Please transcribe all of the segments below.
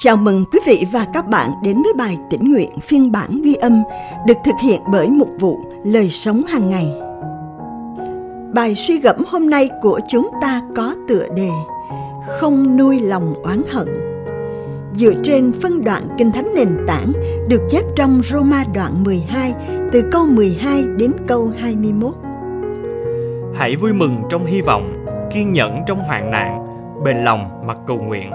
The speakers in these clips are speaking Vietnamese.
Chào mừng quý vị và các bạn đến với bài tĩnh nguyện phiên bản ghi âm được thực hiện bởi mục vụ Lời sống hàng ngày. Bài suy gẫm hôm nay của chúng ta có tựa đề Không nuôi lòng oán hận. Dựa trên phân đoạn Kinh Thánh nền tảng được chép trong Roma đoạn 12 từ câu 12 đến câu 21. Hãy vui mừng trong hy vọng, kiên nhẫn trong hoạn nạn, bền lòng mặc cầu nguyện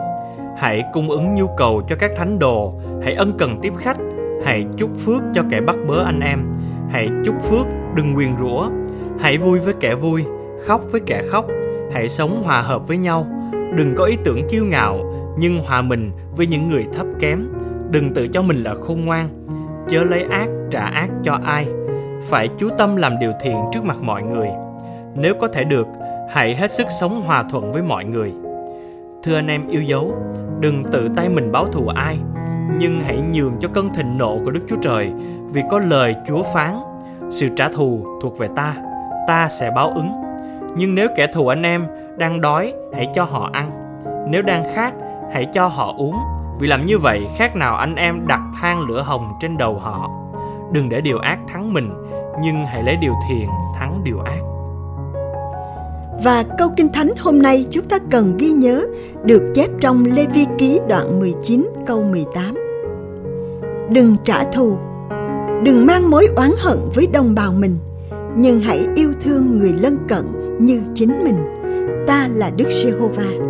hãy cung ứng nhu cầu cho các thánh đồ, hãy ân cần tiếp khách, hãy chúc phước cho kẻ bắt bớ anh em, hãy chúc phước đừng nguyền rủa, hãy vui với kẻ vui, khóc với kẻ khóc, hãy sống hòa hợp với nhau, đừng có ý tưởng kiêu ngạo, nhưng hòa mình với những người thấp kém, đừng tự cho mình là khôn ngoan, chớ lấy ác trả ác cho ai, phải chú tâm làm điều thiện trước mặt mọi người. Nếu có thể được, hãy hết sức sống hòa thuận với mọi người. Thưa anh em yêu dấu, đừng tự tay mình báo thù ai, nhưng hãy nhường cho cơn thịnh nộ của Đức Chúa Trời, vì có lời Chúa phán, sự trả thù thuộc về ta, ta sẽ báo ứng. Nhưng nếu kẻ thù anh em đang đói, hãy cho họ ăn. Nếu đang khát, hãy cho họ uống. Vì làm như vậy khác nào anh em đặt than lửa hồng trên đầu họ. Đừng để điều ác thắng mình, nhưng hãy lấy điều thiện thắng điều ác. Và câu Kinh Thánh hôm nay chúng ta cần ghi nhớ được chép trong Lê Vi Ký đoạn 19 câu 18. Đừng trả thù, đừng mang mối oán hận với đồng bào mình, nhưng hãy yêu thương người lân cận như chính mình. Ta là Đức Giê-hô-va.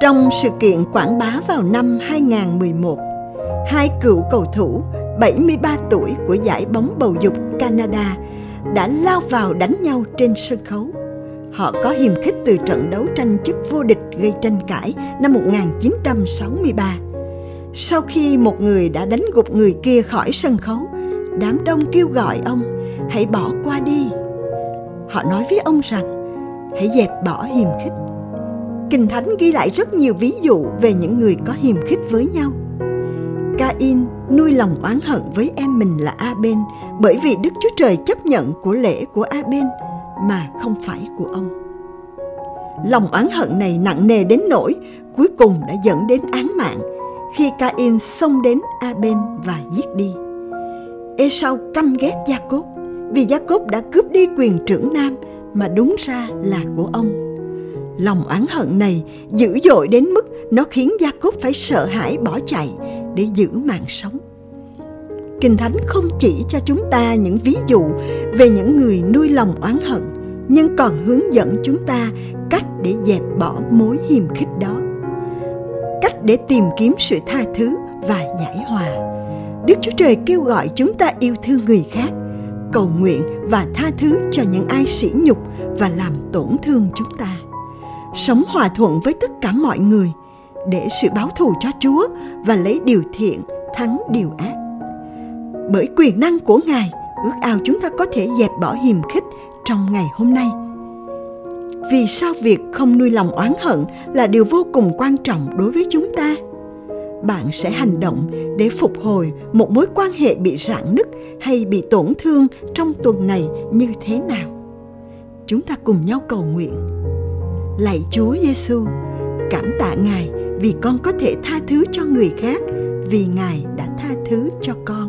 Trong sự kiện quảng bá vào năm 2011, hai cựu cầu thủ 73 tuổi của giải bóng bầu dục Canada đã lao vào đánh nhau trên sân khấu Họ có hiềm khích từ trận đấu tranh chức vô địch gây tranh cãi năm 1963. Sau khi một người đã đánh gục người kia khỏi sân khấu, đám đông kêu gọi ông hãy bỏ qua đi. Họ nói với ông rằng hãy dẹp bỏ hiềm khích. Kinh Thánh ghi lại rất nhiều ví dụ về những người có hiềm khích với nhau. Cain nuôi lòng oán hận với em mình là A-bên bởi vì Đức Chúa Trời chấp nhận của lễ của A-bên mà không phải của ông. Lòng oán hận này nặng nề đến nỗi cuối cùng đã dẫn đến án mạng khi Cain xông đến Aben và giết đi. Esau căm ghét Gia-cốp vì Gia-cốp đã cướp đi quyền trưởng nam mà đúng ra là của ông. Lòng oán hận này dữ dội đến mức nó khiến Gia-cốp phải sợ hãi bỏ chạy để giữ mạng sống. Kinh Thánh không chỉ cho chúng ta những ví dụ về những người nuôi lòng oán hận, nhưng còn hướng dẫn chúng ta cách để dẹp bỏ mối hiềm khích đó. Cách để tìm kiếm sự tha thứ và giải hòa. Đức Chúa Trời kêu gọi chúng ta yêu thương người khác, cầu nguyện và tha thứ cho những ai sỉ nhục và làm tổn thương chúng ta. Sống hòa thuận với tất cả mọi người để sự báo thù cho Chúa và lấy điều thiện thắng điều ác bởi quyền năng của Ngài, ước ao chúng ta có thể dẹp bỏ hiềm khích trong ngày hôm nay. Vì sao việc không nuôi lòng oán hận là điều vô cùng quan trọng đối với chúng ta? Bạn sẽ hành động để phục hồi một mối quan hệ bị rạn nứt hay bị tổn thương trong tuần này như thế nào? Chúng ta cùng nhau cầu nguyện. Lạy Chúa Giêsu, cảm tạ Ngài vì con có thể tha thứ cho người khác vì Ngài đã tha thứ cho con